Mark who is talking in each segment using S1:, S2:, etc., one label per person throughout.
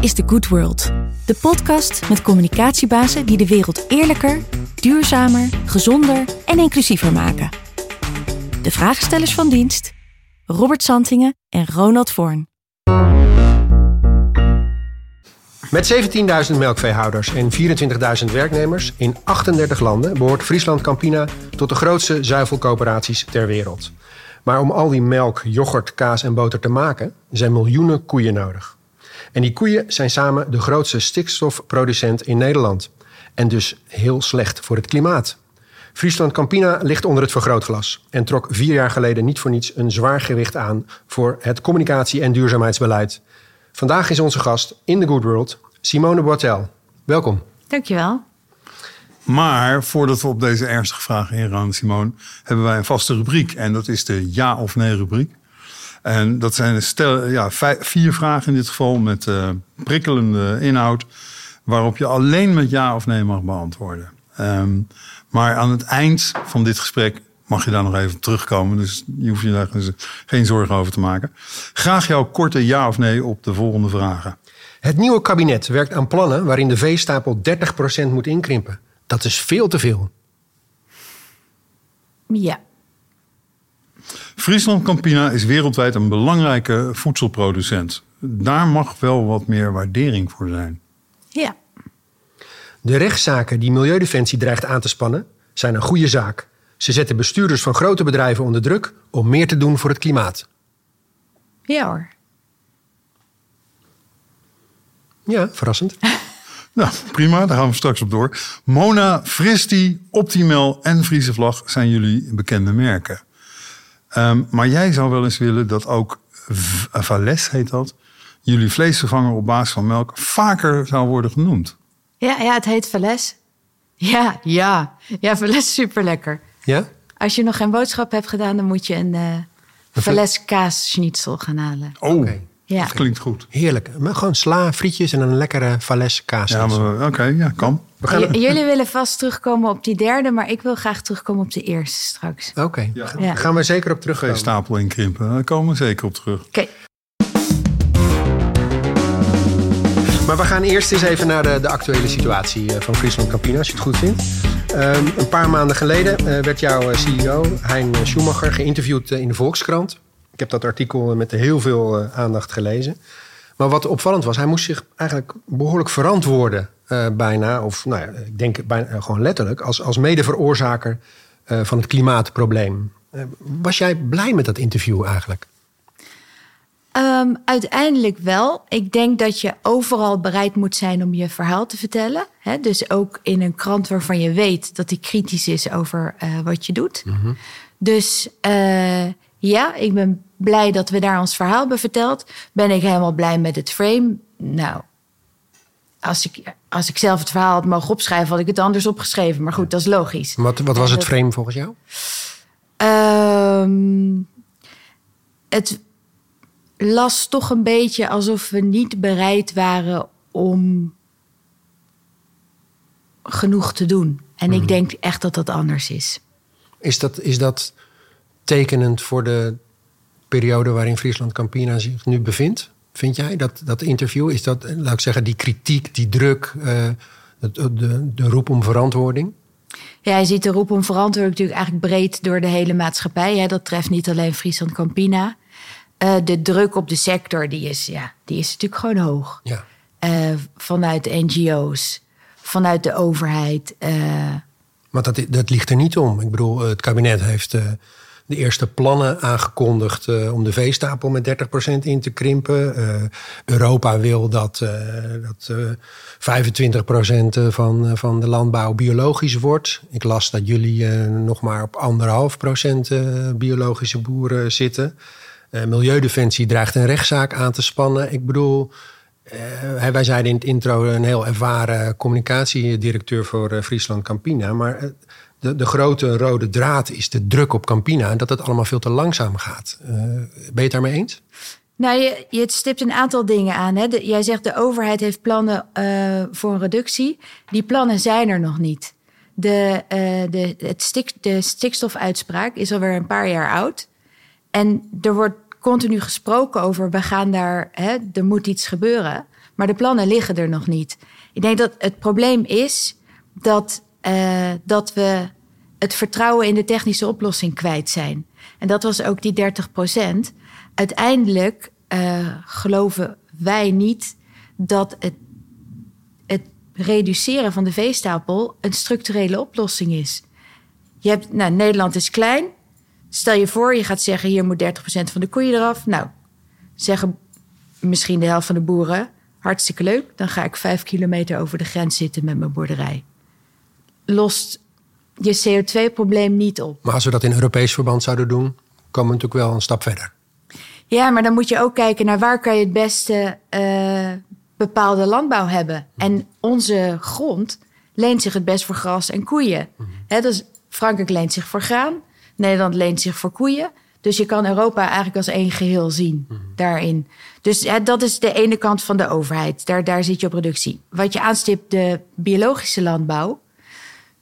S1: Is The Good World. De podcast met communicatiebazen die de wereld eerlijker, duurzamer, gezonder en inclusiever maken. De vraagstellers van dienst, Robert Santingen en Ronald Voorn.
S2: Met 17.000 melkveehouders en 24.000 werknemers in 38 landen behoort Friesland Campina tot de grootste zuivelcoöperaties ter wereld. Maar om al die melk, yoghurt, kaas en boter te maken, zijn miljoenen koeien nodig. En die koeien zijn samen de grootste stikstofproducent in Nederland. En dus heel slecht voor het klimaat. Friesland Campina ligt onder het vergrootglas en trok vier jaar geleden niet voor niets een zwaar gewicht aan voor het communicatie- en duurzaamheidsbeleid. Vandaag is onze gast in The Good World, Simone Boitel. Welkom.
S3: Dankjewel.
S4: Maar voordat we op deze ernstige vraag ingaan, Simone, hebben wij een vaste rubriek. En dat is de ja of nee rubriek. En dat zijn stel, ja, vijf, vier vragen in dit geval met uh, prikkelende inhoud. Waarop je alleen met ja of nee mag beantwoorden. Um, maar aan het eind van dit gesprek mag je daar nog even terugkomen. Dus je hoeft je daar geen zorgen over te maken. Graag jouw korte ja of nee op de volgende vragen.
S2: Het nieuwe kabinet werkt aan plannen waarin de veestapel 30% moet inkrimpen. Dat is veel te veel.
S3: Ja.
S4: Friesland Campina is wereldwijd een belangrijke voedselproducent. Daar mag wel wat meer waardering voor zijn.
S3: Ja.
S2: De rechtszaken die Milieudefensie dreigt aan te spannen, zijn een goede zaak. Ze zetten bestuurders van grote bedrijven onder druk om meer te doen voor het klimaat.
S3: Ja hoor.
S2: Ja, verrassend.
S4: Nou, prima, daar gaan we straks op door. Mona, Fristi, Optimal en Friese Vlag zijn jullie bekende merken. Um, maar jij zou wel eens willen dat ook Vales heet dat, jullie vleesvervanger op basis van melk vaker zou worden genoemd.
S3: Ja, ja het heet Vales. Ja, ja. Ja, Vales is super lekker.
S2: Ja?
S3: Als je nog geen boodschap hebt gedaan, dan moet je een uh, Vales kaas schnitzel gaan halen.
S4: Oh, okay. Ja. dat klinkt goed.
S2: Heerlijk. Maar gewoon sla, frietjes en een lekkere Vales kaas.
S4: Ja, oké, ja, kan.
S3: We gaan... Jullie willen vast terugkomen op die derde, maar ik wil graag terugkomen op de eerste straks.
S2: Oké, okay. ja. ja. gaan we zeker op terug.
S4: Geen stapel inkrimpen, daar komen we zeker op terug.
S3: Oké.
S2: Maar we gaan eerst eens even naar de, de actuele situatie eh, van Friesland Campina, als je het goed vindt. Um, een paar maanden geleden uh, werd jouw eh, CEO, Hein Schumacher, geïnterviewd in de Volkskrant. Ik heb dat artikel met heel veel uh, aandacht gelezen. Maar wat opvallend was, hij moest zich eigenlijk behoorlijk verantwoorden, uh, bijna, of nou ja, ik denk bijna, gewoon letterlijk, als, als medeveroorzaker van het klimaatprobleem. was jij blij met dat interview eigenlijk?
S3: Um, uiteindelijk wel. Ik denk dat je overal bereid moet zijn om je verhaal te vertellen. Dus ook in een krant waarvan je weet dat die kritisch is over wat je doet. Mm -hmm. Dus ja, ik ben blij dat we daar ons verhaal hebben verteld. Ben ik helemaal blij met het frame? Nou, als ik, als ik zelf het verhaal had mogen opschrijven, had ik het anders opgeschreven. Maar goed, dat is logisch.
S2: Wat, wat was het frame volgens jou?
S3: Um, het las toch een beetje alsof we niet bereid waren om genoeg te doen. En ik denk echt dat dat anders is.
S2: Is dat, is dat tekenend voor de periode waarin Friesland Campina zich nu bevindt? Vind jij dat, dat interview? Is dat, laat ik zeggen, die kritiek, die druk, uh, de, de, de roep om verantwoording?
S3: Ja, je ziet de roep om verantwoording natuurlijk eigenlijk breed door de hele maatschappij. Hè. Dat treft niet alleen Friesland Campina. Uh, de druk op de sector, die is, ja, die is natuurlijk gewoon hoog.
S2: Ja.
S3: Uh, vanuit de NGO's, vanuit de overheid. Uh...
S2: Maar dat, dat ligt er niet om. Ik bedoel, het kabinet heeft de eerste plannen aangekondigd uh, om de veestapel met 30% in te krimpen. Uh, Europa wil dat, uh, dat 25% van, van de landbouw biologisch wordt. Ik las dat jullie nog maar op anderhalf procent biologische boeren zitten. Milieudefensie dreigt een rechtszaak aan te spannen. Ik bedoel, wij zeiden in het intro een heel ervaren communicatiedirecteur voor Friesland Campina. Maar de, de grote rode draad is de druk op Campina en dat het allemaal veel te langzaam gaat. Uh, ben je het daarmee eens?
S3: Nou, je, je stipt een aantal dingen aan. Hè? jij zegt de overheid heeft plannen uh, voor een reductie. Die plannen zijn er nog niet. De, uh, de, het stik, de stikstofuitspraak is alweer een paar jaar oud. En er wordt continu gesproken over we gaan daar, hè, er moet iets gebeuren. Maar de plannen liggen er nog niet. Ik denk dat het probleem is dat, uh, dat we het vertrouwen in de technische oplossing kwijt zijn. En dat was ook die 30 procent. Uiteindelijk uh, geloven wij niet dat het, het reduceren van de veestapel een structurele oplossing is. Je hebt, nou, Nederland is klein. Stel je voor, je gaat zeggen: hier moet 30% van de koeien eraf. Nou, zeggen misschien de helft van de boeren: hartstikke leuk. Dan ga ik vijf kilometer over de grens zitten met mijn boerderij. Lost je CO2-probleem niet op.
S2: Maar als we dat in Europees verband zouden doen, komen we natuurlijk wel een stap verder.
S3: Ja, maar dan moet je ook kijken naar waar kan je het beste uh, bepaalde landbouw hebben. En onze grond leent zich het best voor gras en koeien. Mm dus Frankrijk leent zich voor graan, Nederland leent zich voor koeien. Dus je kan Europa eigenlijk als één geheel zien mhm. daarin. Dus dat is de ene kant van de overheid. Daar, daar zit je op productie. Wat je aanstipt, de biologische landbouw.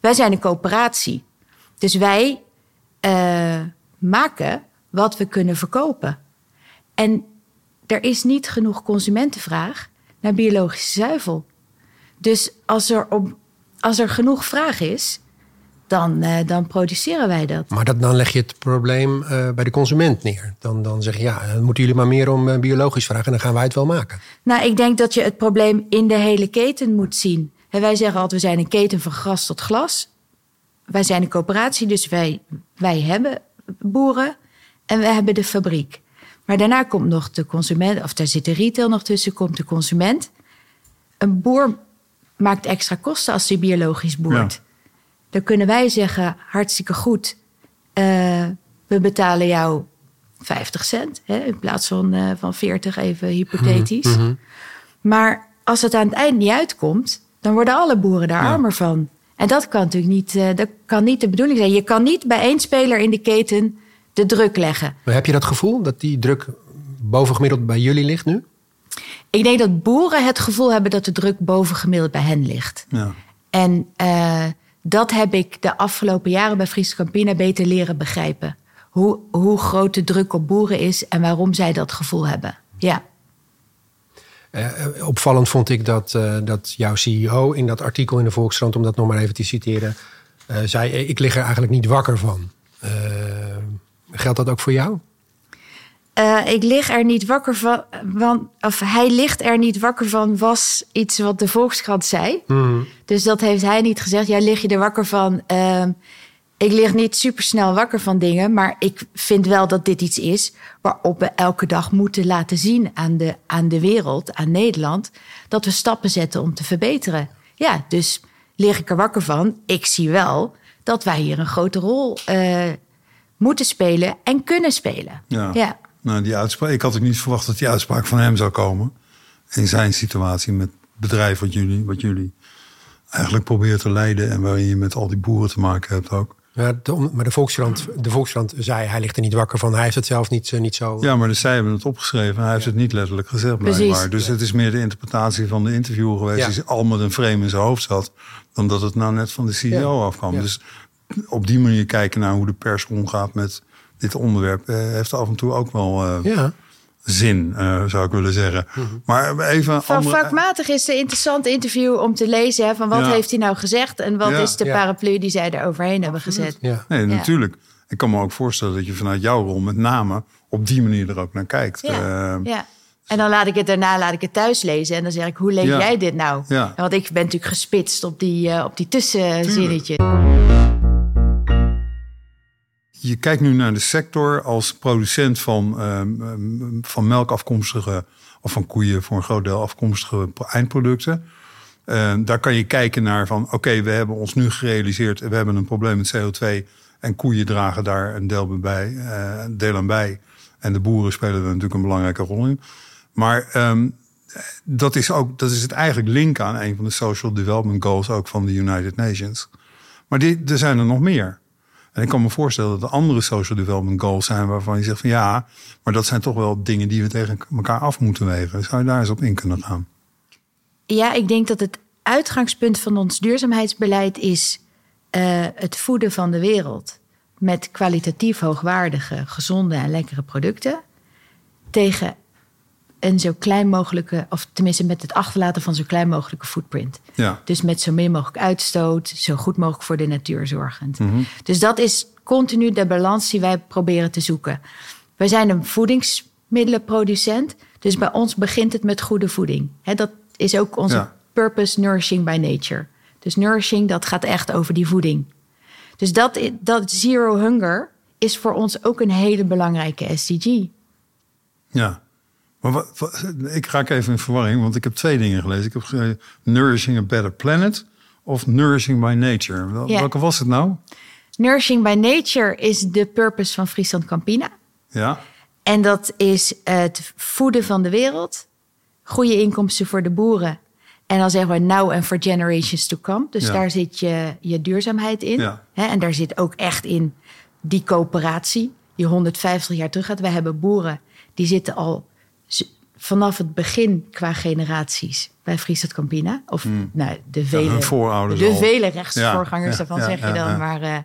S3: Wij zijn een coöperatie. Dus wij uh, maken wat we kunnen verkopen. En er is niet genoeg consumentenvraag naar biologische zuivel. Dus als er, op, als er genoeg vraag is, dan, uh, dan produceren wij dat.
S2: Maar dat, dan leg je het probleem uh, bij de consument neer. Dan, dan zeg je, ja, dan moeten jullie maar meer om biologisch vragen... en dan gaan wij het wel maken.
S3: Nou, ik denk dat je het probleem in de hele keten moet zien. En wij zeggen altijd, we zijn een keten van gras tot glas. Wij zijn een coöperatie, dus wij, wij hebben boeren en we hebben de fabriek. Maar daarna komt nog de consument, of daar zit de retail nog tussen, komt de consument. Een boer maakt extra kosten als hij biologisch boert. Ja. Dan kunnen wij zeggen, hartstikke goed, uh, we betalen jou 50 cent hè, in plaats van, uh, van 40, even hypothetisch. Mm -hmm. Maar als het aan het eind niet uitkomt, dan worden alle boeren daar ja. armer van. En dat kan natuurlijk niet, uh, dat kan niet de bedoeling zijn. Je kan niet bij één speler in de keten de druk leggen.
S2: Maar heb je dat gevoel dat die druk bovengemiddeld bij jullie ligt nu?
S3: Ik denk dat boeren het gevoel hebben dat de druk bovengemiddeld bij hen ligt. Ja. En uh, dat heb ik de afgelopen jaren bij Friese Campina beter leren begrijpen. Hoe, hoe groot de druk op boeren is en waarom zij dat gevoel hebben. Ja.
S2: Uh, opvallend vond ik dat, uh, dat jouw CEO in dat artikel in de Volkskrant, om dat nog maar even te citeren, uh, zei: Ik lig er eigenlijk niet wakker van. geldt dat ook voor jou?
S3: Ik lig er niet wakker van, want, of hij ligt er niet wakker van, was iets wat de Volkskrant zei. Mm. Dus dat heeft hij niet gezegd. Jij lig je er wakker van. Ik lig niet supersnel wakker van dingen, maar ik vind wel dat dit iets is waarop we elke dag moeten laten zien aan de, aan de wereld, aan Nederland, dat we stappen zetten om te verbeteren. Ja, dus lig ik er wakker van. Ik zie wel dat wij hier een grote rol uh, moeten spelen en kunnen spelen.
S4: Ja. ja. Nou, die uitspraak, ik had ook niet verwacht dat die uitspraak van hem zou komen. In zijn situatie met het bedrijf wat jullie, wat jullie eigenlijk proberen te leiden. En waarin je met al die boeren te maken hebt ook.
S2: Ja, de, maar de Volkskrant, de Volkskrant zei, hij ligt er niet wakker van. Hij heeft het zelf niet, niet zo...
S4: Ja, maar dus zij hebben het opgeschreven. Hij heeft het niet letterlijk gezegd blijkbaar. Precies. Dus het is meer de interpretatie van de interviewer geweest... die al met een frame in zijn hoofd zat... dan dat het nou net van de CEO afkwam. Dus op die manier kijken naar hoe de pers omgaat met dit onderwerp uh, heeft af en toe ook wel uh, ja. Zin, uh, zou ik willen zeggen. -hmm. Maar even.
S3: Van andere... vakmatig is het een interessant interview om te lezen. Hè, van wat ja. heeft hij nou gezegd en wat ja. is de paraplu die zij er overheen hebben gezet.
S4: Ja. Nee, natuurlijk. Ik kan me ook voorstellen dat je vanuit jouw rol met name op die manier er ook naar kijkt.
S3: Ja. ja. En dan laat ik het daarna laat ik het thuis lezen. En dan zeg ik, hoe lees jij dit nou? Want ik ben natuurlijk gespitst op die, op die tussenzinnetje
S4: je kijkt nu naar de sector als producent van, um, van melk afkomstige, of van koeien voor een groot deel afkomstige eindproducten. Uh, daar kan je kijken naar van, oké, we hebben ons nu gerealiseerd, we hebben een probleem met CO2 en koeien dragen daar een deel, bij, uh, deel aan bij. En de boeren spelen er natuurlijk een belangrijke rol in. Maar dat is ook, dat is het eigenlijk link aan een van de Social Development Goals ook van de United Nations. Maar die, er zijn er nog meer. En ik kan me voorstellen dat er andere social development goals zijn waarvan je zegt van ja, maar dat zijn toch wel dingen die we tegen elkaar af moeten wegen. Zou je daar eens op in kunnen gaan?
S3: Ja, ik denk dat het uitgangspunt van ons duurzaamheidsbeleid is uh, het voeden van de wereld met kwalitatief hoogwaardige, gezonde en lekkere producten. tegen een zo klein mogelijke, of tenminste met het achterlaten van zo klein mogelijke footprint.
S4: Ja.
S3: Dus met zo min mogelijk uitstoot, zo goed mogelijk voor de natuur zorgend. Dus dat is continu de balans die wij proberen te zoeken. Wij zijn een voedingsmiddelenproducent, dus bij ons begint het met goede voeding. Hè, dat is ook onze
S4: Ja.
S3: purpose, nourishing by nature. Dus nourishing, dat gaat echt over die voeding. Dus dat, dat zero hunger is voor ons ook een hele belangrijke SDG.
S4: Ja. Maar wat, wat- ik raak even in verwarring, want ik heb twee dingen gelezen. Ik heb gelezen Nourishing a Better Planet of Nourishing by Nature. Wel-. Welke was het nou?
S3: Nourishing by nature is de purpose van Friesland Campina.
S4: Ja.
S3: En dat is het voeden van de wereld, goede inkomsten voor de boeren. En dan zeggen we now and for generations to come. Dus
S4: Ja.
S3: daar zit je, je duurzaamheid in.
S4: Ja.
S3: Hè, en daar zit ook echt in die coöperatie die 150 jaar terug gaat. We hebben boeren die zitten al vanaf het begin qua generaties bij Friesland Campina. Of nou, de vele,
S4: voorouders
S3: de
S4: al.
S3: vele rechtsvoorgangers
S4: Ja,
S3: daarvan
S4: ja,
S3: zeg je
S4: ja,
S3: dan.
S4: ja.
S3: Maar, eh,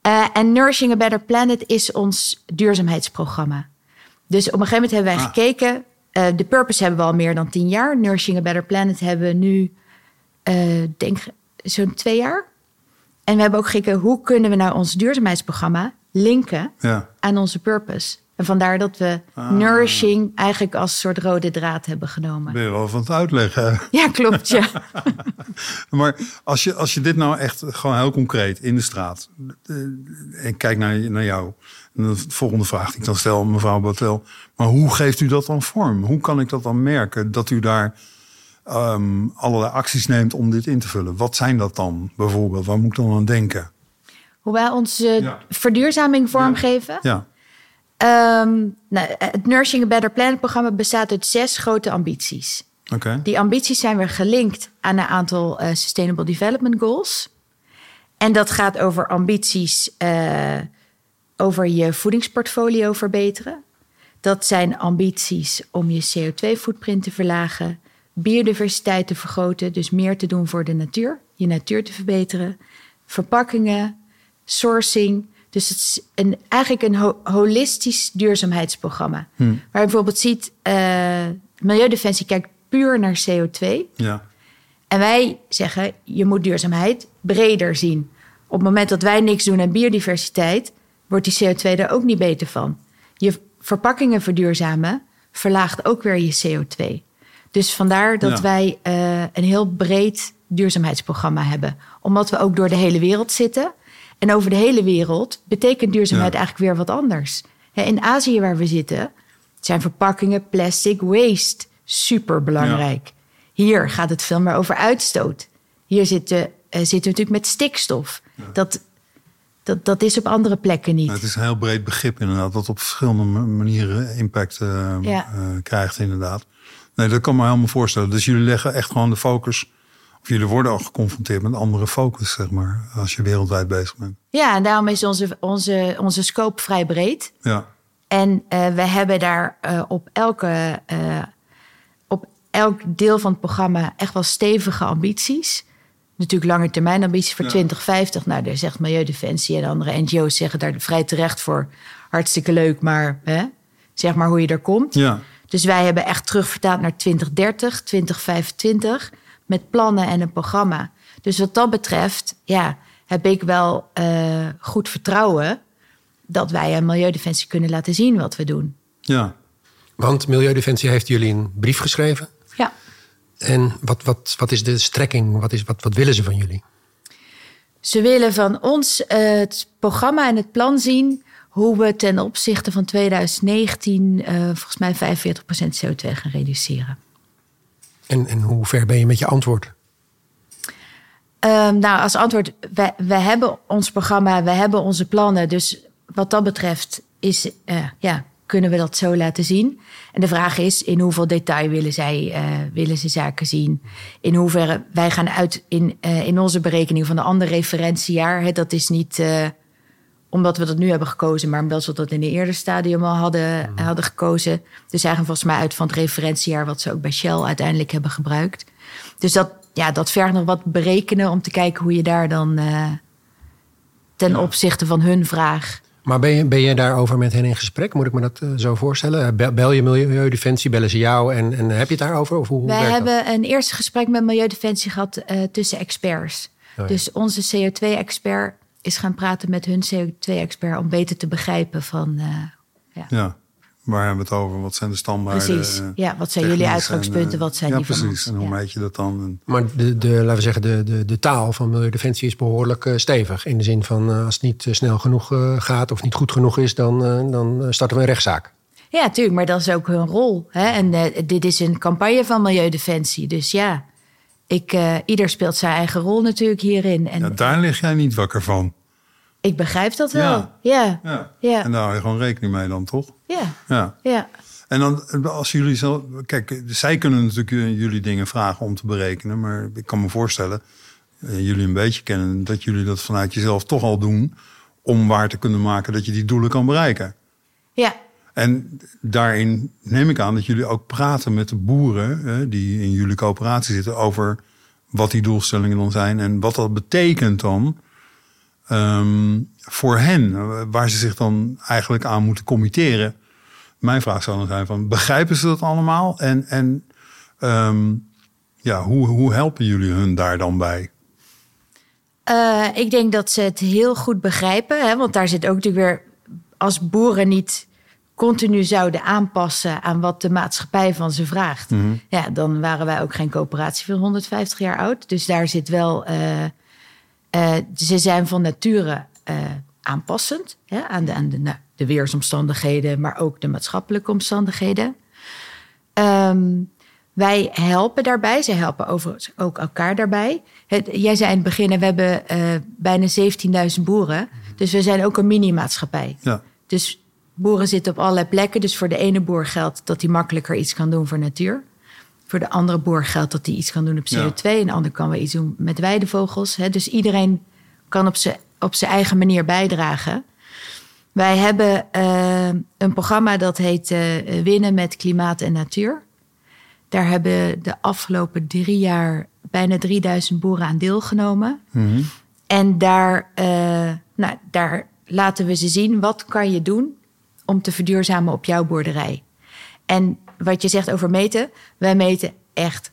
S3: eh, en Nourishing a Better Planet is ons duurzaamheidsprogramma. Dus op een gegeven moment hebben wij
S4: Ah.
S3: gekeken. eh, de Purpose hebben we al meer dan tien jaar. Nourishing a Better Planet hebben we nu, denk zo'n twee jaar. En we hebben ook gekeken hoe kunnen we nou ons duurzaamheidsprogramma linken
S4: Ja.
S3: aan onze purpose. En vandaar dat we
S4: Ah.
S3: nourishing eigenlijk als soort rode draad hebben genomen.
S4: Ben je wel van het uitleggen.
S3: Ja, klopt. Ja.
S4: Maar als je, als je dit nou echt gewoon heel concreet in de straat. eh, En kijk naar, naar jou. En de volgende vraag die ik dan stel, mevrouw Botel. Maar hoe geeft u dat dan vorm? Hoe kan ik dat dan merken dat u daar ehm, allerlei acties neemt om dit in te vullen? Wat zijn dat dan bijvoorbeeld? Waar moet ik dan aan denken?
S3: Hoe wij onze
S4: Ja.
S3: verduurzaming vormgeven.
S4: Ja,
S3: Ehm, nou, het Nourishing a Better Planet programma bestaat uit zes grote ambities. Die ambities zijn weer gelinkt aan een aantal eh, Sustainable Development Goals. En dat gaat over ambities eh, over je voedingsportfolio verbeteren. Dat zijn ambities om je CO2-footprint te verlagen, biodiversiteit te vergroten, dus meer te doen voor de natuur, je natuur te verbeteren, verpakkingen, sourcing. Dus het is een, eigenlijk een ho- holistisch duurzaamheidsprogramma. Waar je bijvoorbeeld ziet, eh, Milieudefensie kijkt puur naar CO2.
S4: Ja,
S3: En wij zeggen, je moet duurzaamheid breder zien. Op het moment dat wij niks doen aan biodiversiteit, wordt die CO2 er ook niet beter van. Je verpakkingen verduurzamen verlaagt ook weer je CO2. Dus vandaar dat
S4: Ja.
S3: wij eh, een heel breed duurzaamheidsprogramma hebben. Omdat we ook door de hele wereld zitten. En over de hele wereld betekent duurzaamheid
S4: Ja.
S3: eigenlijk weer wat anders. In Azië waar we zitten, zijn verpakkingen, plastic, waste super belangrijk. Hier gaat het veel meer over uitstoot. Hier zitten, eh, zitten we natuurlijk met stikstof. Dat, dat, dat is op andere plekken niet.
S4: Nou, het is een heel breed begrip inderdaad. Dat op verschillende ma- manieren impact eh,
S3: Ja.
S4: eh, krijgt inderdaad. Nee, dat kan me helemaal voorstellen. Dus jullie leggen echt gewoon de focus... Jullie worden al geconfronteerd met een andere focus, zeg maar. Als je wereldwijd bezig bent.
S3: Ja, en daarom is onze, onze, onze scope vrij breed.
S4: Ja,
S3: En eh, we hebben daar eh, op, elke, eh, op elk deel van het programma echt wel stevige ambities. Natuurlijk lange termijn ambities voor
S4: Ja.
S3: 2050. Nou, daar zegt Milieudefensie en andere NGO's zeggen daar vrij terecht voor. Hartstikke leuk, maar hè, zeg maar hoe je er komt.
S4: ja.
S3: Dus wij hebben echt terugvertaald naar 2030, 2025 met plannen en een programma. Dus wat dat betreft, ja, heb ik wel eh, goed vertrouwen dat wij aan Milieudefensie kunnen laten zien wat we doen.
S4: ja.
S2: Want Milieudefensie heeft jullie een brief geschreven.
S3: Ja.
S2: En wat, wat, wat is de strekking? Wat, is, wat, wat willen ze van jullie?
S3: Ze willen van ons eh, het programma en het plan zien hoe we ten opzichte van 2019 eh, volgens mij 45% CO2 gaan reduceren.
S2: En, en hoe ver ben je met je antwoord?
S3: Ehm, nou, als antwoord, wij hebben ons programma, wij hebben onze plannen. Dus wat dat betreft is, eh, ja, kunnen we dat zo laten zien. En de vraag is, in hoeveel detail willen zij eh, willen ze zaken zien? In hoeverre, wij gaan uit in, eh, in onze berekening van een ander referentiejaar. Hè, dat is niet omdat we dat nu hebben gekozen, maar omdat we dat in een eerder stadium al hadden, hadden gekozen. Dus gaan volgens mij uit van het referentiejaar wat ze ook bij Shell uiteindelijk hebben gebruikt. Dus dat, ja, dat vergt nog wat berekenen om te kijken hoe je daar dan eh, ten opzichte van hun vraag.
S2: Maar ben je, ben je daarover met hen in gesprek? Moet ik me dat eh, zo voorstellen? Bel, bel je Milieudefensie, bellen ze jou en, en heb je het daarover? Of hoe, hoe
S3: Wij
S2: dat?
S3: hebben een eerste gesprek met Milieudefensie gehad eh, tussen experts.
S2: ja.
S3: Dus onze CO2-expert is gaan praten met hun CO2-expert om beter te begrijpen van eh,
S4: Ja. Waar hebben we het over? Wat zijn de standaarden?
S3: precies.
S4: eh,
S3: Ja, wat zijn jullie
S4: en,
S3: uitgangspunten?
S4: eh,
S3: Wat zijn
S4: ja,
S3: die van
S4: precies.
S3: ons?
S4: En hoe
S3: Ja.
S4: meet je dat dan?
S2: Maar de, de, laten we zeggen, de, de, de taal van Milieudefensie is behoorlijk eh, stevig. In de zin van eh, als het niet eh, snel genoeg eh, gaat of niet goed genoeg is, dan, eh, dan eh, starten we een rechtszaak.
S3: Ja, tuurlijk, maar dat is ook hun rol. Hè? En eh, dit is een campagne van Milieudefensie. Dus ja, ik, eh, ieder speelt zijn eigen rol natuurlijk hierin. En
S4: ja, daar lig jij niet wakker van.
S3: Ik begrijp dat wel.
S4: Ja.
S3: Ja, ja,
S4: Ja.
S3: Ja.
S4: En daar hou je gewoon rekening mee dan, toch?
S3: ja.
S4: Ja.
S3: ja.
S4: En dan, als jullie zo... Kijk, zij kunnen natuurlijk jullie dingen vragen om te berekenen. Maar ik kan me voorstellen, eh, jullie een beetje kennen... dat jullie dat vanuit jezelf toch al doen... om waar te kunnen maken dat je die doelen kan bereiken.
S3: ja.
S4: En daarin neem ik aan dat jullie ook praten met de boeren... Hè, die in jullie coöperatie zitten... over wat die doelstellingen dan zijn... en wat dat betekent dan ehm, voor hen. eh, Waar ze zich dan eigenlijk aan moeten committeren. Mijn vraag zou dan zijn van... begrijpen ze dat allemaal? En, en ehm, ja, hoe, hoe helpen jullie hun daar dan bij?
S3: Eh, ik denk dat ze het heel goed begrijpen. Hè? Want daar zit ook natuurlijk weer... als boeren niet continu zouden aanpassen... aan wat de maatschappij van ze vraagt... ja, dan waren wij ook geen coöperatie van 150 jaar oud. Dus daar zit wel... eh, eh, ze zijn van nature eh, aanpassend aan, de, aan de, nou, de weersomstandigheden... maar ook de maatschappelijke omstandigheden. Ehm, wij helpen daarbij. Ze helpen overigens ook elkaar daarbij. Het, jij zei in het begin, we hebben eh, bijna 17.000 boeren. Dus we zijn ook een mini-maatschappij.
S4: Ja,
S3: Dus boeren zitten op allerlei plekken. Dus voor de ene boer geldt dat hij makkelijker iets kan doen voor natuur. Voor de andere boer geldt dat hij iets kan doen op
S4: Ja.
S3: CO2. En de ander kan weer iets doen met weidevogels. Hè. Dus iedereen kan op zijn op zijn eigen manier bijdragen. Wij hebben eh, een programma dat heet eh, Winnen met Klimaat en Natuur. Daar hebben de afgelopen drie jaar bijna 3000 boeren aan deelgenomen. En daar, eh, nou, daar laten we ze zien wat kan je doen om te verduurzamen op jouw boerderij. En wat je zegt over meten, wij meten echt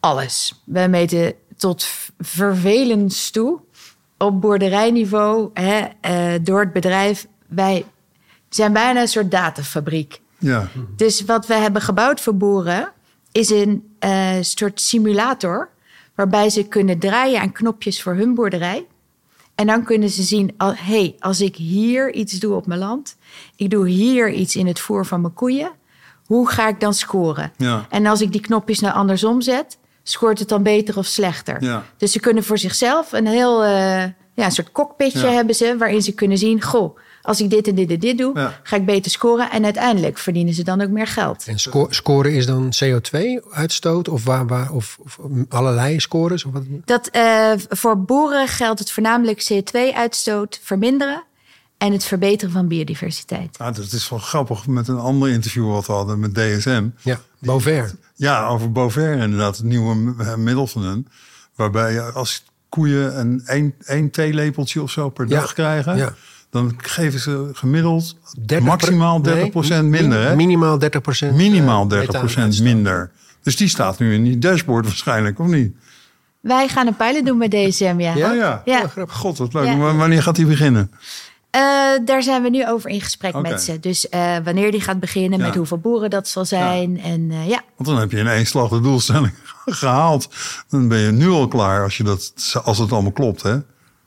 S3: alles. Wij meten tot v- vervelens toe op boerderijniveau hè, eh, door het bedrijf. Wij zijn bijna een soort datafabriek.
S4: ja.
S3: Dus wat we hebben gebouwd voor boeren is een eh, soort simulator waarbij ze kunnen draaien aan knopjes voor hun boerderij. En dan kunnen ze zien, hé, hey, als ik hier iets doe op mijn land, ik doe hier iets in het voer van mijn koeien, hoe ga ik dan scoren?
S4: Ja.
S3: En als ik die knopjes nou andersom zet, scoort het dan beter of slechter?
S4: Ja.
S3: Dus ze kunnen voor zichzelf een heel eh, ja, een soort cockpitje
S4: Ja.
S3: hebben ze, waarin ze kunnen zien, goh, als ik dit en dit en dit doe,
S4: Ja.
S3: ga ik beter scoren. En uiteindelijk verdienen ze dan ook meer geld.
S2: En sco- scoren is dan CO2-uitstoot of, waar, waar, of, of allerlei scores? Of wat?
S3: Dat, eh, voor boeren geldt het voornamelijk CO2-uitstoot verminderen en het verbeteren van biodiversiteit.
S4: Ah, dat is wel grappig met een ander interview wat we hadden met DSM.
S2: Ja, Bover.
S4: Ja, over Bover inderdaad, het nieuwe m- middel van hun. Waarbij je als koeien een één, één theelepeltje of zo per
S2: Ja,
S4: dag krijgen...
S2: ja.
S4: dan geven ze gemiddeld
S2: 30
S4: maximaal 30
S2: nee,
S4: minder. Hè?
S2: Minimaal 30 procent.
S4: Minimaal 30% minder. Dus die staat nu in die dashboard waarschijnlijk, of niet?
S3: Wij gaan een pilot doen met DSM, ja.
S2: Ja?
S4: Oh ja.
S3: Ja.
S4: God, wat leuk. Wanneer gaat die beginnen?
S3: Eh, daar zijn we nu over in gesprek met ze. Dus eh, wanneer die gaat beginnen,
S4: Ja.
S3: met hoeveel boeren dat zal zijn. En eh, ja,
S4: Want dan heb je in één slag de doelstelling gehaald. Dan ben je nu al klaar als, je dat, als het allemaal klopt. Hè?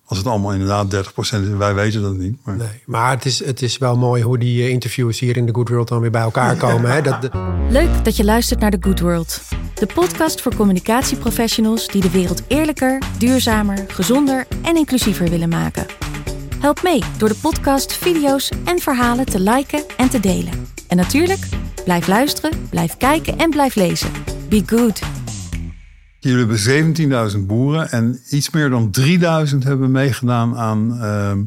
S4: Als het allemaal inderdaad 30% is. Wij weten dat niet. Maar...
S2: Nee, maar het is, het is wel mooi hoe die interviews hier in de Good World dan weer bij elkaar komen. Hè? Dat, de-
S1: Leuk dat je luistert naar The Good World. De podcast voor communicatieprofessionals die de wereld eerlijker, duurzamer, gezonder en inclusiever willen maken. Help mee door de podcast, video's en verhalen te liken en te delen. En natuurlijk, blijf luisteren, blijf kijken en blijf lezen. Be good.
S4: Jullie hebben 17.000 boeren en iets meer dan 3000 hebben meegedaan aan, ehm,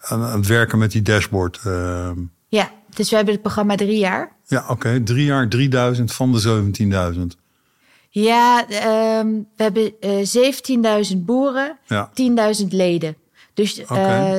S4: aan, aan het werken met die dashboard. ehm.
S3: ja, dus we hebben het programma drie jaar.
S4: ja, oké. Drie jaar 3000 van de 17.000.
S3: Ja, ehm, we hebben eh 17.000 boeren,
S4: Ja.
S3: 10.000 leden. Dus eh,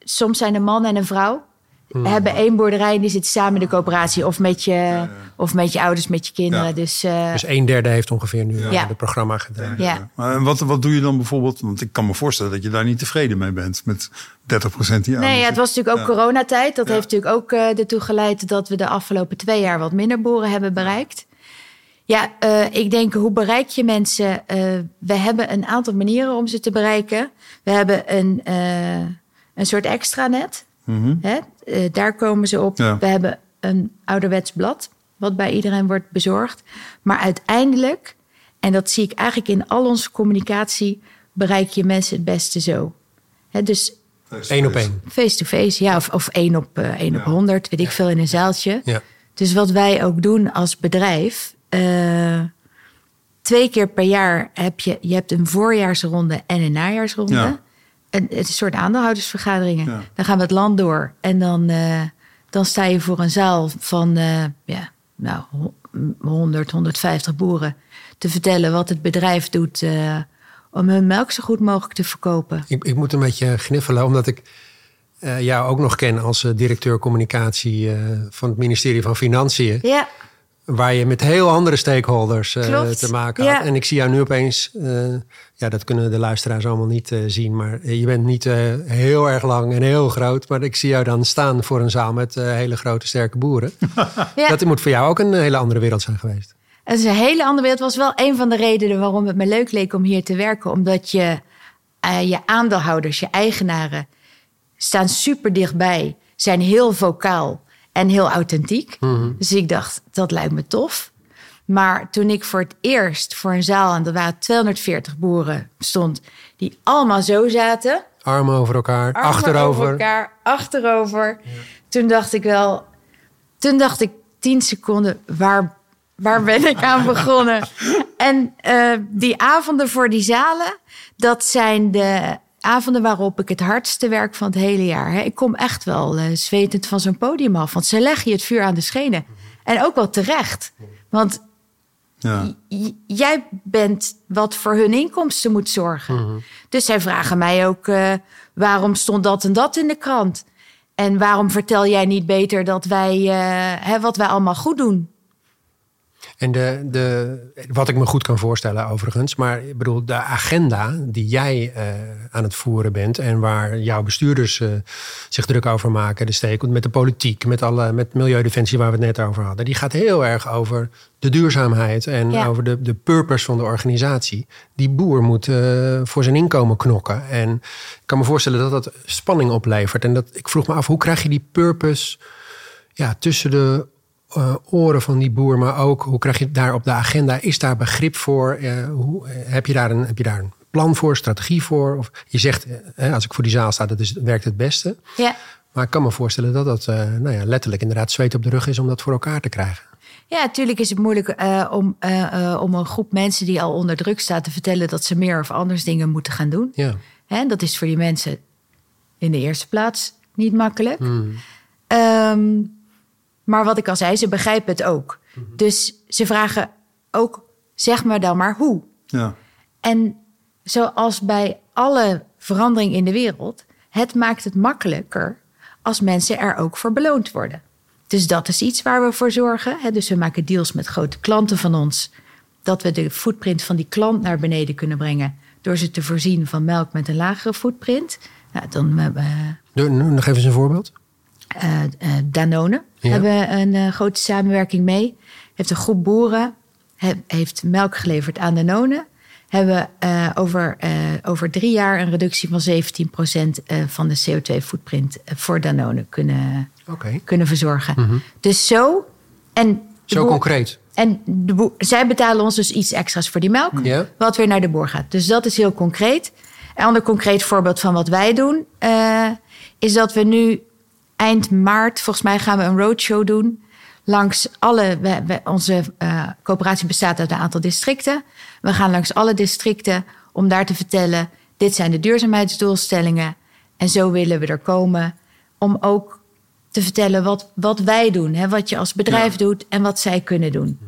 S3: soms zijn een man en een vrouw.
S2: Hmm.
S3: Hebben één boerderij en die zitten samen in de coöperatie. Of met je, Of met je ouders, met je kinderen.
S4: Ja.
S3: Dus, eh,
S2: Dus een derde heeft ongeveer nu
S3: Ja.
S2: het programma gedaan.
S3: ja.
S4: Maar wat, wat doe je dan bijvoorbeeld? Want ik kan me voorstellen dat je daar niet tevreden mee bent met 30% die aan.
S3: Nee, ja, het was natuurlijk ook
S4: Ja.
S3: coronatijd. Dat
S4: Ja.
S3: heeft natuurlijk ook eh, ertoe geleid dat we de afgelopen twee jaar wat minder boeren hebben bereikt. Ja, eh, ik denk, hoe bereik je mensen? Eh, we hebben een aantal manieren om ze te bereiken. We hebben een, eh, een soort extranet. Hè? Eh, daar komen ze op.
S4: Ja.
S3: We hebben een ouderwets blad, wat bij iedereen wordt bezorgd. Maar uiteindelijk, en dat zie ik eigenlijk in al onze communicatie, bereik je mensen het beste zo. Hè, dus
S2: Eén op één.
S3: Face-to-face, ja, of, of één op, één op honderd, weet ik veel, in een zaaltje.
S2: Ja.
S3: Dus wat wij ook doen als bedrijf, eh, twee keer per jaar heb je, je hebt een voorjaarsronde en een najaarsronde.
S4: Ja.
S3: Een, is een soort aandeelhoudersvergaderingen.
S4: Ja.
S3: Dan gaan we het land door en dan, eh, dan sta je voor een zaal van eh, ja, nou, ho- 100, 150 boeren te vertellen wat het bedrijf doet eh, om hun melk zo goed mogelijk te verkopen.
S2: Ik, ik moet een beetje gniffelen, omdat ik eh, jou ook nog ken als directeur communicatie eh, van het ministerie van Financiën.
S3: Ja,
S2: Waar je met heel andere stakeholders eh, te maken had.
S3: ja.
S2: En ik zie jou nu opeens, eh, ja, dat kunnen de luisteraars allemaal niet eh, zien. Maar je bent niet heel erg lang en heel groot. Maar ik zie jou dan staan voor een zaal met hele grote, sterke boeren.
S3: ja.
S2: Dat moet voor jou ook een hele andere wereld zijn geweest.
S3: Het is een hele andere wereld. Het was wel een van de redenen waarom het me leuk leek om hier te werken. Omdat je, je aandeelhouders, je eigenaren, staan super dichtbij. Zijn heel vocaal en heel authentiek. Dus ik dacht, dat lijkt me tof. Maar toen ik voor het eerst voor een zaal, en er waren 240 boeren, stond, die allemaal zo zaten.
S2: Armen over elkaar,
S3: armen
S2: achterover.
S3: over elkaar, achterover. Toen dacht ik wel, toen dacht ik tien seconden, waar, waar ben ik aan begonnen? En eh, die avonden voor die zalen, dat zijn de avonden waarop ik het hardste werk van het hele jaar. Hè. Ik kom echt wel eh, zwetend van zo'n podium af, want ze leggen je het vuur aan de schenen. En ook wel terecht. Want
S4: Ja.
S3: jij bent wat voor hun inkomsten moet zorgen. Dus zij vragen mij ook: eh, waarom stond dat en dat in de krant? En waarom vertel jij niet beter dat wij eh, hè, wat wij allemaal goed doen?
S2: En de, de, wat ik me goed kan voorstellen overigens, maar ik bedoel, de agenda die jij eh, aan het voeren bent en waar jouw bestuurders eh, zich druk over maken, de steek met de politiek, met, alle, met milieudefensie waar we het net over hadden, die gaat heel erg over de duurzaamheid en
S3: Ja.
S2: over de, de purpose van de organisatie. Die boer moet eh, voor zijn inkomen knokken. En ik kan me voorstellen dat dat spanning oplevert. En dat, ik vroeg me af, hoe krijg je die purpose ja, tussen de eh, oren van die boer, maar ook hoe krijg je daar op de agenda? Is daar begrip voor? Eh, hoe, eh, heb, je daar een, heb je daar een plan voor, strategie voor? Of je zegt, eh, als ik voor die zaal sta, dat is, werkt het beste.
S3: Ja.
S2: Maar ik kan me voorstellen dat dat nou ja, letterlijk inderdaad zweet op de rug is om dat voor elkaar te krijgen.
S3: Ja, natuurlijk is het moeilijk om, om een groep mensen die al onder druk staat te vertellen dat ze meer of anders dingen moeten gaan doen.
S2: Ja.
S3: Hè, dat is voor die mensen in de eerste plaats niet makkelijk.
S2: Hmm.
S3: Ehm, maar wat ik al zei, ze begrijpen het ook. Dus ze vragen ook, zeg maar dan maar hoe.
S4: Ja.
S3: En zoals bij alle verandering in de wereld, het maakt het makkelijker als mensen er ook voor beloond worden. Dus dat is iets waar we voor zorgen. Hè. Dus we maken deals met grote klanten van ons. Dat we de footprint van die klant naar beneden kunnen brengen. Door ze te voorzien van melk met een lagere footprint. Nou, dan eh,
S2: Doe- Nog even eens een voorbeeld.
S3: Eh, eh, Danone
S2: Ja.
S3: hebben we een eh, grote samenwerking mee. Heeft een groep boeren, he- heeft melk geleverd aan Danone. Hebben over, over drie jaar een reductie van 17% eh, van de CO2-footprint voor Danone kunnen, kunnen verzorgen. Dus zo. En
S2: Zo
S3: boer-
S2: concreet.
S3: En de boer- zij betalen ons dus iets extra's voor die melk, wat weer naar de boer gaat. Dus dat is heel concreet. Een ander concreet voorbeeld van wat wij doen, is dat we nu eind maart, volgens mij gaan we een roadshow doen. Langs alle, we, we- onze eh, coöperatie bestaat uit een aantal districten. We gaan langs alle districten om daar te vertellen: dit zijn de duurzaamheidsdoelstellingen. En zo willen we er komen. Om ook te vertellen wat, wat wij doen, hè, wat je als bedrijf doet en wat zij kunnen doen.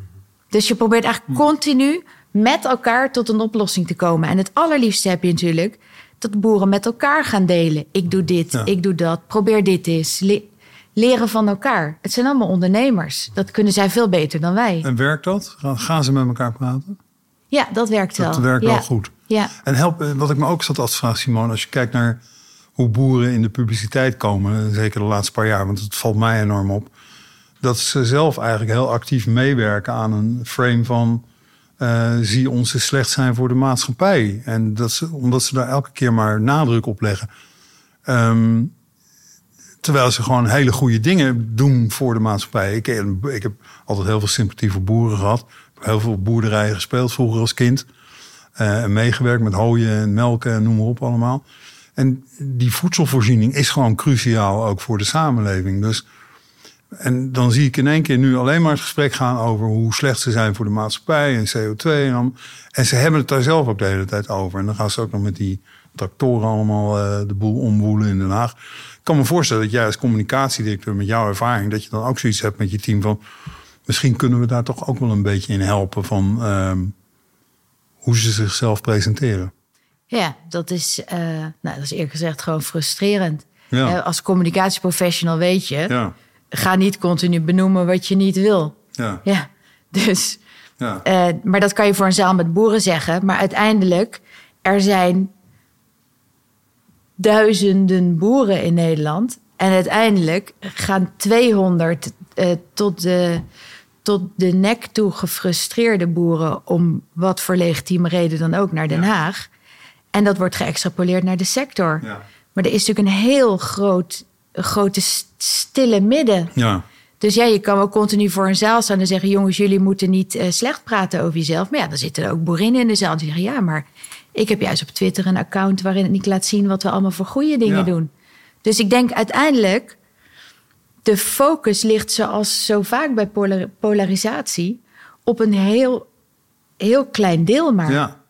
S3: Dus je probeert eigenlijk continu met elkaar tot een oplossing te komen. En het allerliefste heb je natuurlijk dat boeren met elkaar gaan delen. Ik doe dit,
S4: Ja.
S3: ik doe dat, probeer dit eens. Le- leren van elkaar. Het zijn allemaal ondernemers. Dat kunnen zij veel beter dan wij.
S4: En werkt dat? Gaan- ze met elkaar praten?
S3: Ja, dat werkt wel.
S4: Dat werkt
S3: ja.
S4: wel goed.
S3: Ja.
S4: En help, eh, wat ik me ook zat af te vragen, Simone, als je kijkt naar hoe boeren in de publiciteit komen, eh, zeker de laatste paar jaar, want het valt mij enorm op, dat ze zelf eigenlijk heel actief meewerken aan een frame van eh, zie ons eens slecht zijn voor de maatschappij. En dat ze, omdat ze daar elke keer maar nadruk op leggen. Ehm, terwijl ze gewoon hele goede dingen doen voor de maatschappij. Ik, ik heb altijd heel veel sympathie voor boeren gehad. Heel veel boerderijen gespeeld vroeger als kind. Eh, en meegewerkt met hooien en melken en noem maar op allemaal. En die voedselvoorziening is gewoon cruciaal ook voor de samenleving. Dus, en dan zie ik in één keer nu alleen maar het gesprek gaan over hoe slecht ze zijn voor de maatschappij en CO2. En, en ze hebben het daar zelf ook de hele tijd over. En dan gaan ze ook nog met die tractoren allemaal eh, de boel omwoelen in Den Haag. Ik kan me voorstellen dat jij als communicatiedirecteur met jouw ervaring... dat je dan ook zoiets hebt met je team van... misschien kunnen we daar toch ook wel een beetje in helpen van ehm, hoe ze zichzelf presenteren.
S3: Ja, dat is, eh, nou, dat is eerlijk gezegd gewoon frustrerend.
S4: Ja.
S3: Eh, als communicatieprofessional weet je,
S4: Ja,
S3: ga niet continu benoemen wat je niet wil.
S4: ja,
S3: Ja, dus,
S4: ja.
S3: eh, maar dat kan je voor een zaal met boeren zeggen. Maar uiteindelijk, er zijn duizenden boeren in Nederland. En uiteindelijk gaan 200 eh, tot, de, tot de nek toe gefrustreerde boeren... om wat voor legitieme reden dan ook naar Den
S4: Ja.
S3: Haag. En dat wordt geëxtrapoleerd naar de sector.
S4: Ja.
S3: Maar er is natuurlijk een heel groot, een grote st- stille midden.
S4: ja.
S3: Dus ja, je kan wel continu voor een zaal staan en zeggen: jongens, jullie moeten niet eh, slecht praten over jezelf. Maar ja, dan zitten er ook boerinnen in de zaal die zeggen: ja, maar ik heb juist op Twitter een account waarin het niet laat zien wat we allemaal voor goede dingen
S4: Ja.
S3: doen. Dus ik denk uiteindelijk, de focus ligt zoals zo vaak bij polar- polarisatie op een heel, heel klein deel maar.
S4: ja.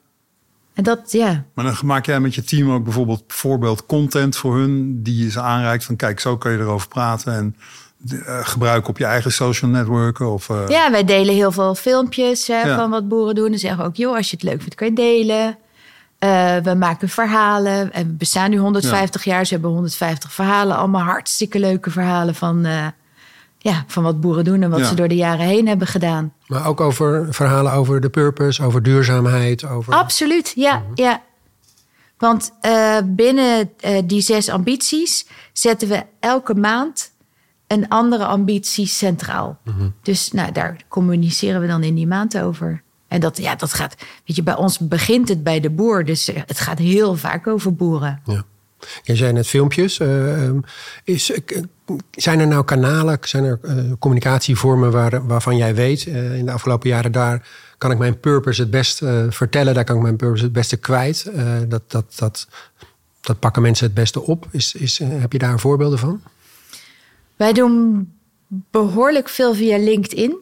S3: En dat, ja.
S4: Maar dan maak jij met je team ook bijvoorbeeld voorbeeld content voor hun... die je ze aanreikt van kijk, zo kun je erover praten... en eh, gebruik op je eigen social networken of... eh,
S3: Ja, wij delen heel veel filmpjes hè,
S4: Ja.
S3: van wat boeren doen. Dan zeggen we ook, joh, als je het leuk vindt, kan je delen. Eh, we maken verhalen. En we bestaan nu 150 jaar. Ze hebben 150 verhalen. Allemaal hartstikke leuke verhalen van, ja, van wat boeren doen... en wat
S4: Ja.
S3: ze door de jaren heen hebben gedaan.
S2: Maar ook over verhalen over de purpose, over duurzaamheid. Over...
S3: Absoluut, ja. ja. Want eh, binnen eh, die zes ambities zetten we elke maand een andere ambitie centraal. Dus nou, daar communiceren we dan in die maand over. En dat, ja, dat gaat, weet je, bij ons begint het bij de boer. Dus eh, het gaat heel vaak over boeren.
S2: Ja. Jij zei net filmpjes. eh, ehm, is, eh, zijn er nou kanalen, zijn er eh, communicatievormen waar, waarvan jij weet in de afgelopen jaren daar kan ik mijn purpose het best vertellen, daar kan ik mijn purpose het beste kwijt. Dat, dat, dat, dat pakken mensen het beste op. Is, is, heb je daar voorbeelden van?
S3: Wij doen behoorlijk veel via LinkedIn.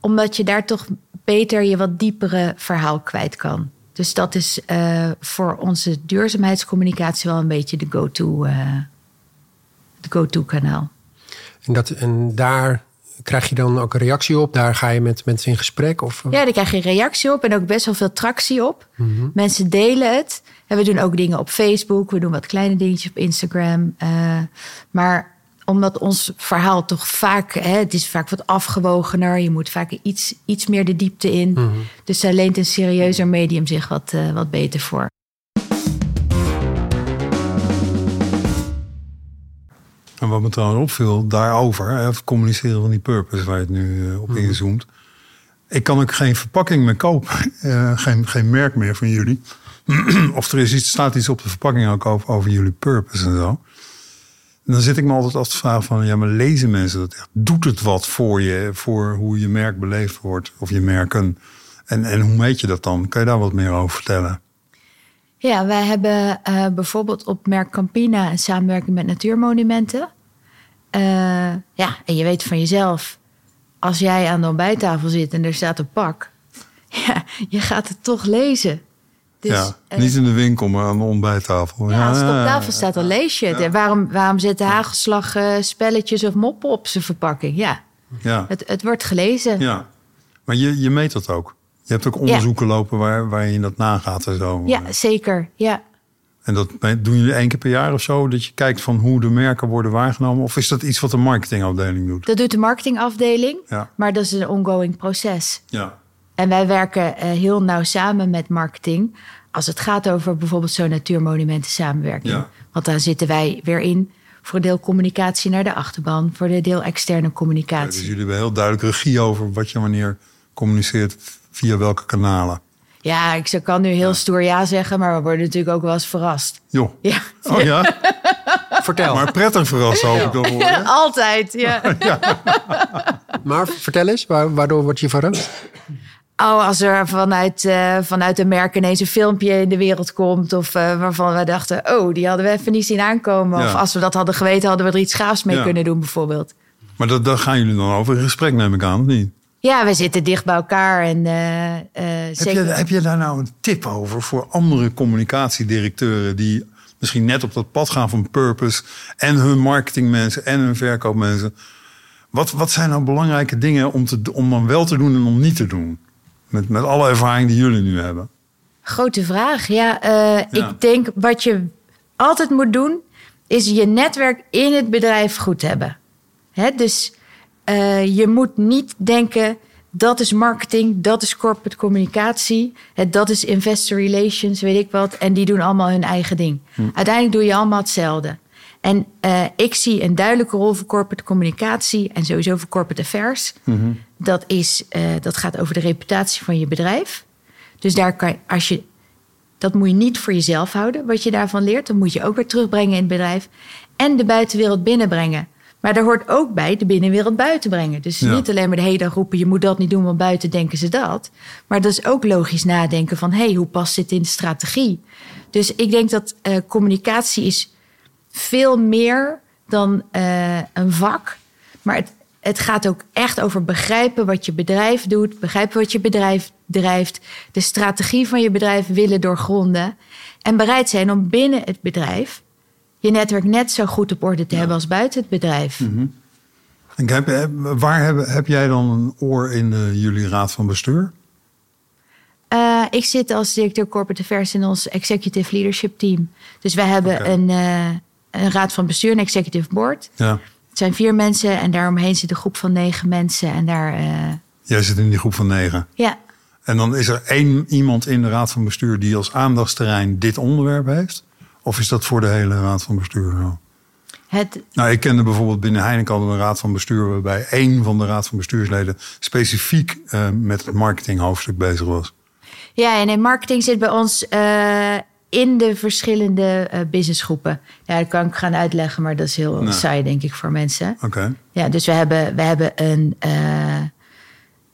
S3: Omdat je daar toch beter je wat diepere verhaal kwijt kan. Dus dat is eh, voor onze duurzaamheidscommunicatie wel een beetje de go-to eh, de go-to kanaal.
S2: En, dat, en daar krijg je dan ook een reactie op? Daar ga je met mensen in gesprek? Of,
S3: Ja, daar krijg je reactie op en ook best wel veel tractie op. Mensen delen het. En we doen ook dingen op Facebook. We doen wat kleine dingetjes op Instagram. Eh, maar omdat ons verhaal toch vaak... Hè, het is vaak wat afgewogener. Je moet vaak iets, iets meer de diepte in. Dus daar leent een serieuzer medium zich wat, eh, wat beter voor.
S4: En wat me trouwens opviel daarover, hè, het communiceren van die purpose waar je het nu eh, op inzoomt. Ik kan ook geen verpakking meer kopen, Eh, geen, geen merk meer van jullie. of er is iets, staat iets op de verpakking ook over, over jullie purpose en zo. En dan zit ik me altijd af te vragen van, ja, maar lezen mensen dat echt? Doet het wat voor je, voor hoe je merk beleefd wordt, of je merken? En, en hoe meet je dat dan? Kan je daar wat meer over vertellen?
S3: Ja, wij hebben eh, bijvoorbeeld op merk Campina een samenwerking met Natuurmonumenten. Eh, ja, en je weet van jezelf, als jij aan de ontbijttafel zit en er staat een pak, ja, je gaat het toch lezen. Dus,
S4: ja, niet in de winkel, maar aan de ontbijttafel.
S3: ja, als het op tafel staat, dan lees je het. En waarom, waarom zetten hagelslag eh, spelletjes of moppen op zijn verpakking? Ja,
S4: Ja.
S3: het, het wordt gelezen.
S4: Ja, maar je, je meet dat ook. Je hebt ook onderzoeken lopen waar, waar je dat nagaat en zo.
S3: Ja, zeker. Ja.
S4: En dat doen jullie één keer per jaar of zo? Dat je kijkt van hoe de merken worden waargenomen? Of is dat iets wat de marketingafdeling doet?
S3: Dat doet de marketingafdeling,
S4: Ja.
S3: maar dat is een ongoing proces.
S4: Ja.
S3: En wij werken eh, heel nauw samen met marketing. Als het gaat over bijvoorbeeld zo'n natuurmonumenten samenwerking.
S4: Ja.
S3: Want daar zitten wij weer in voor een deel communicatie naar de achterban. Voor de deel externe
S4: Dus
S3: communicatie.
S4: jullie hebben heel duidelijk regie over wat je wanneer communiceert via welke kanalen.
S3: Ja, ik zou- kan nu heel stoer ja zeggen, maar we worden natuurlijk ook wel eens verrast.
S4: Joh.
S3: Ja,
S4: Oh ja?
S2: Vertel.
S4: Maar prettig verrast hoop ik dan
S3: altijd. Ja.
S2: Maar vertel eens, waar- waardoor word je verrast?
S3: Oh, als er vanuit, eh, vanuit een merk ineens een filmpje in de wereld komt. Of eh, waarvan we dachten, oh, die hadden we even niet zien aankomen.
S4: Ja.
S3: Of als we dat hadden geweten, hadden we er iets gaafs mee
S4: Ja.
S3: kunnen doen, bijvoorbeeld.
S4: Maar dat, daar gaan jullie dan over in gesprek, neem ik aan, of niet?
S3: Ja, we zitten dicht bij elkaar. En, eh, eh,
S4: Heb
S3: zeker...
S4: je, heb je daar nou een tip over voor andere communicatiedirecteuren die misschien net op dat pad gaan van purpose en hun marketingmensen en hun verkoopmensen? Wat, wat zijn nou belangrijke dingen om, te, om dan wel te doen en om niet te doen? Met, met alle ervaring die jullie nu hebben.
S3: Grote vraag. Ja, eh,
S4: Ja.
S3: ik denk wat je altijd moet doen, is je netwerk in het bedrijf goed hebben. Hè? Dus eh, je moet niet denken, dat is marketing, dat is corporate communicatie, hè, dat is investor relations, weet ik wat. En die doen allemaal hun eigen ding. Uiteindelijk doe je allemaal hetzelfde. En eh, ik zie een duidelijke rol voor corporate communicatie en sowieso voor corporate affairs. Dat, is, eh, dat gaat over de reputatie van je bedrijf. Dus daar kan je, als je, dat moet je niet voor jezelf houden, wat je daarvan leert. Dat moet je ook weer terugbrengen in het bedrijf. En de buitenwereld binnenbrengen. Maar daar hoort ook bij de binnenwereld buiten brengen. Dus
S4: Ja.
S3: niet alleen maar de hele dag roepen, je moet dat niet doen, want buiten denken ze dat. Maar dat is ook logisch nadenken van, hé, hey, hoe past dit in de strategie? Dus ik denk dat eh, communicatie is veel meer dan eh, een vak. Maar het, het gaat ook echt over begrijpen wat je bedrijf doet, begrijpen wat je bedrijf drijft, de strategie van je bedrijf willen doorgronden en bereid zijn om binnen het bedrijf je netwerk net zo goed op orde te hebben als buiten het bedrijf.
S4: En heb, heb- waar heb, heb jij dan een oor in eh, jullie raad van bestuur?
S3: Eh, ik zit als directeur corporate affairs in ons executive leadership team. Dus wij hebben een, eh, een raad van bestuur, een executive board.
S4: Ja.
S3: Het zijn vier mensen en daaromheen zit een groep van negen mensen. En daar, eh,
S4: Jij zit in die groep van negen.
S3: ja,
S4: En dan is er één iemand in de raad van bestuur die als aandachtsterrein dit onderwerp heeft? Of is dat voor de hele raad van bestuur zo?
S3: het,
S4: Nou, ik kende bijvoorbeeld binnen Heineken hadden we een raad van bestuur waarbij één van de raad van bestuursleden specifiek eh, met het marketinghoofdstuk bezig was.
S3: ja, en in marketing zit bij ons eh, in de verschillende eh, businessgroepen. Ja, dat kan ik gaan uitleggen, maar dat is heel
S4: Nee.
S3: saai, denk ik, voor mensen.
S4: Oké.
S3: Ja, dus we hebben, we hebben een eh,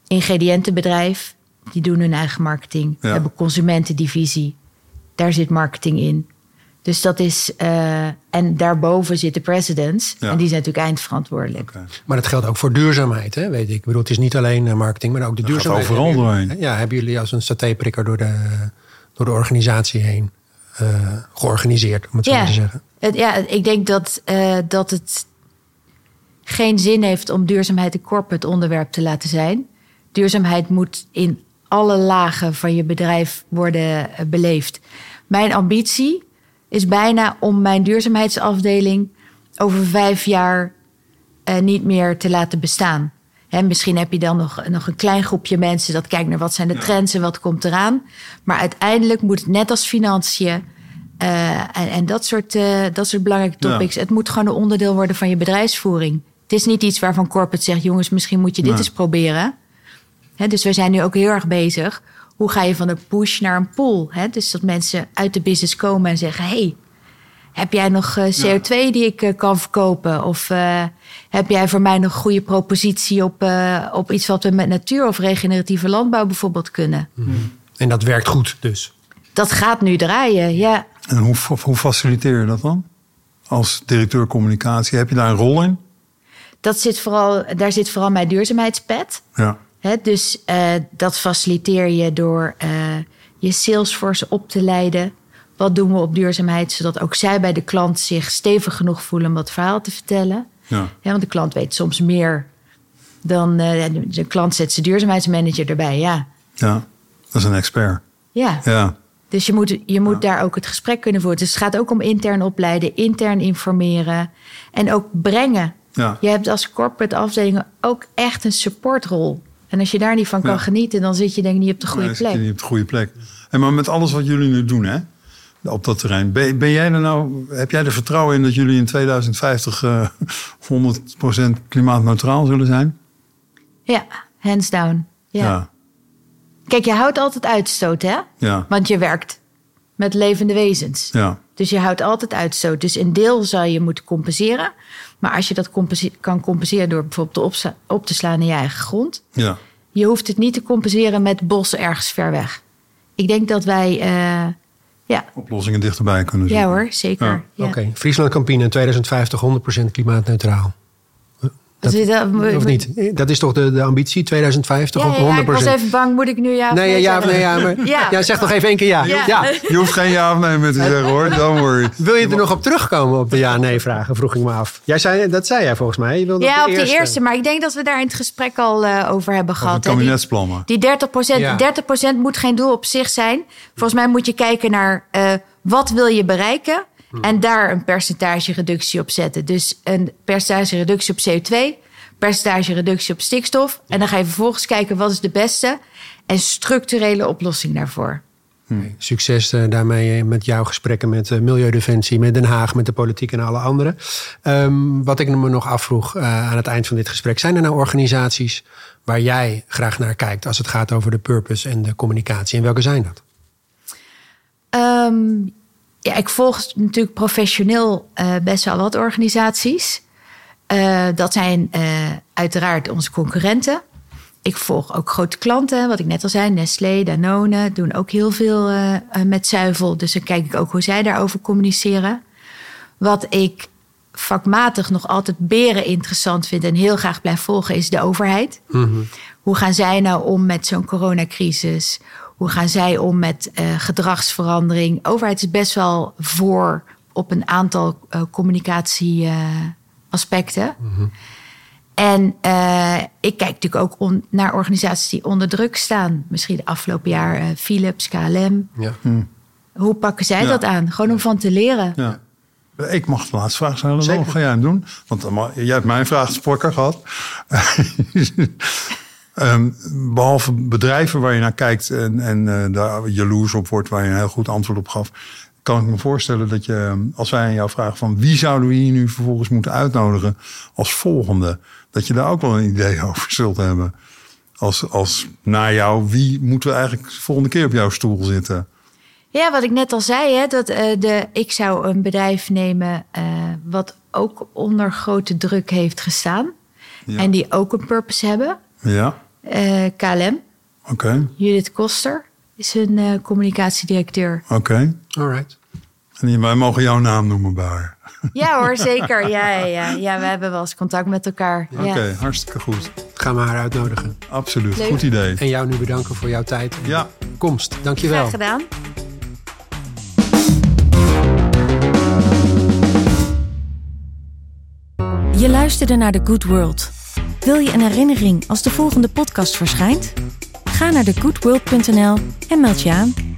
S3: ingrediëntenbedrijf. Die doen hun eigen marketing. We hebben een consumentendivisie. Daar zit marketing in. Dus dat is... eh, en daarboven zitten presidents.
S4: Ja.
S3: En die zijn natuurlijk eindverantwoordelijk.
S4: Oké.
S2: Maar dat geldt ook voor duurzaamheid, hè, weet ik. Ik bedoel, het is niet alleen marketing, maar ook de
S4: Dat gaat
S2: duurzaamheid.
S4: overal
S2: Hebben jullie-
S4: doorheen.
S2: Ja, hebben jullie als een satéprikker door de, door de organisatie heen eh, georganiseerd, om het zo
S3: Ja.
S2: te zeggen.
S3: Ja, ik denk dat, eh, dat het geen zin heeft om duurzaamheid een corporate onderwerp te laten zijn. Duurzaamheid moet in alle lagen van je bedrijf worden eh, beleefd. Mijn ambitie is bijna om mijn duurzaamheidsafdeling over vijf jaar niet meer te laten bestaan. Misschien heb je dan nog, nog een klein groepje mensen dat kijkt naar wat zijn de trends en wat komt eraan. Maar uiteindelijk moet het net als financiën eh, en, en dat, soort, eh, dat soort belangrijke
S4: Ja.
S3: topics. Het moet gewoon een onderdeel worden van je bedrijfsvoering. Het is niet iets waarvan corporate zegt: jongens, misschien moet je dit
S4: Nee.
S3: eens proberen. Dus we zijn nu ook heel erg bezig. Hoe ga je van een push naar een pull? Dus dat mensen uit de business komen en zeggen: hey, heb jij nog eh, CO2 die ik eh, kan verkopen? Of eh, heb jij voor mij nog een goede propositie op, op iets wat we met natuur of regeneratieve landbouw bijvoorbeeld kunnen?
S2: En dat werkt goed dus.
S3: Dat gaat nu draaien, ja.
S4: En hoe, hoe faciliteer je dat dan? Als directeur communicatie, heb je daar een rol in?
S3: Dat zit vooral, daar zit vooral mijn duurzaamheidspet.
S4: Ja.
S3: Hè, dus dat faciliteer je door je salesforce op te leiden. Wat doen we op duurzaamheid, zodat ook zij bij de klant zich stevig genoeg voelen om dat verhaal te vertellen.
S4: Ja.
S3: Ja, want de klant weet soms meer dan eh, de, klant zet zijn duurzaamheidsmanager erbij. Ja,
S4: ja, dat is een expert.
S3: ja.
S4: Ja.
S3: Dus je moet, je moet daar ook het gesprek kunnen voeren. Dus het gaat ook om intern opleiden, intern informeren en ook brengen.
S4: Ja.
S3: Je hebt als corporate afdelingen ook echt een supportrol. En als je daar niet van kan
S4: Ja.
S3: genieten, dan zit je denk ik niet op de goede
S4: Nee, zit je
S3: plek.
S4: niet op de goede plek. En maar met alles wat jullie nu doen, hè? Op dat terrein. Ben, ben jij er nou, heb jij er vertrouwen in dat jullie in 2050 eh 100% klimaatneutraal zullen zijn?
S3: Ja, hands down. Ja.
S4: Ja.
S3: Kijk, je houdt altijd uitstoot, hè?
S4: Ja.
S3: Want je werkt met levende wezens.
S4: Ja.
S3: Dus je houdt altijd uitstoot. Dus een deel zou je moeten compenseren. Maar als je dat compense- kan compenseren door bijvoorbeeld op, te- op te slaan in je eigen grond.
S4: Ja.
S3: Je hoeft het niet te compenseren met bossen ergens ver weg. Ik denk dat wij. eh, ja,
S4: Oplossingen dichterbij kunnen zoeken.
S3: ja hoor, zeker.
S4: Ja,
S3: Ja.
S2: Oké, Friesland Campina in 2050 100% klimaatneutraal. Dat,
S3: Dus dat-
S2: of niet? Dat is toch de, de ambitie, 2050
S3: Ja,
S2: of
S3: ja, ja,
S2: 100%?
S3: ik was even bang, moet ik nu ja of
S2: Nee, ja, nee, ja, maar,
S3: Ja.
S2: ja. zeg nog even één keer ja.
S3: Ja.
S2: ja.
S4: Je hoeft geen ja of nee meer te zeggen hoor, don't worry.
S2: Wil je er nog op terugkomen op de ja-nee-vragen, vroeg ik me af. Jij zei, dat zei jij volgens mij. Je wilde
S3: Ja,
S2: op
S3: op
S2: de
S3: de eerste. Maar ik denk dat we daar in het gesprek al eh, over hebben
S4: Over
S3: gehad. hè. Die-
S4: kabinetsplannen.
S3: Die 30 procent,
S2: Ja.
S3: 30% moet geen doel op zich zijn. Volgens mij moet je kijken naar eh, wat wil je bereiken en daar een percentage reductie op zetten. Dus een percentage reductie op CO2, percentage reductie op stikstof. En dan ga je vervolgens kijken wat is de beste en structurele oplossing daarvoor.
S2: Succes eh, daarmee eh, met jouw gesprekken met eh, Milieudefensie, met Den Haag, met de politiek en alle anderen. Ehm, wat ik me nog afvroeg aan het eind van dit gesprek. Zijn er nou organisaties waar jij graag naar kijkt als het gaat over de purpose en de communicatie? En welke zijn dat?
S3: Ehm, ja, ik volg natuurlijk professioneel eh, best wel wat organisaties. Eh, dat zijn eh, uiteraard onze concurrenten. Ik volg ook grote klanten, wat ik net al zei. Nestlé, Danone doen ook heel veel met zuivel. Dus dan kijk ik ook hoe zij daarover communiceren. Wat ik vakmatig nog altijd beren interessant vind... en heel graag blijf volgen, is de overheid. Hoe gaan zij nou om met zo'n coronacrisis? Hoe gaan zij om met eh, gedragsverandering? De overheid is best wel voor op een aantal eh, communicatieaspecten. En eh, ik kijk natuurlijk ook on- naar organisaties die onder druk staan. Misschien de afgelopen jaar eh, Philips, KLM.
S2: Ja.
S3: Hoe pakken zij
S4: Ja.
S3: dat aan? Gewoon om van te leren.
S4: Ja. Ik mag de laatste vraag stellen. Ga jij hem doen? Want jij hebt mijn vraag gesproken gehad. Ehm, behalve bedrijven waar je naar kijkt en, en eh, daar jaloers op wordt, waar je een heel goed antwoord op gaf, kan ik me voorstellen dat je, als wij aan jou vragen van wie zouden we hier nu vervolgens moeten uitnodigen als volgende, dat je daar ook wel een idee over zult hebben. Als, als na jou, wie moeten we eigenlijk de volgende keer op jouw stoel zitten?
S3: Ja, wat ik net al zei, hè, dat eh, de, ik zou een bedrijf nemen eh, wat ook onder grote druk heeft gestaan.
S4: Ja.
S3: En die ook een purpose hebben.
S4: Ja,
S3: KLM,
S4: oké,
S3: Judith Koster is een eh, communicatiedirecteur.
S4: oké.
S2: All right.
S4: En wij mogen jouw naam noemen bij haar.
S3: Ja hoor, zeker. Ja, ja, ja. ja, we hebben wel eens contact met elkaar.
S4: Oké,
S3: Ja.
S4: hartstikke goed.
S2: Gaan we haar uitnodigen.
S4: Absoluut.
S3: Leuk.
S4: Goed idee.
S2: En jou nu bedanken voor jouw tijd en
S4: Ja.
S2: komst. Dankjewel.
S3: Graag gedaan.
S1: Je luisterde naar The Good World. Wil je een herinnering als de volgende podcast verschijnt? Ga naar thegoodworld.nl en meld je aan.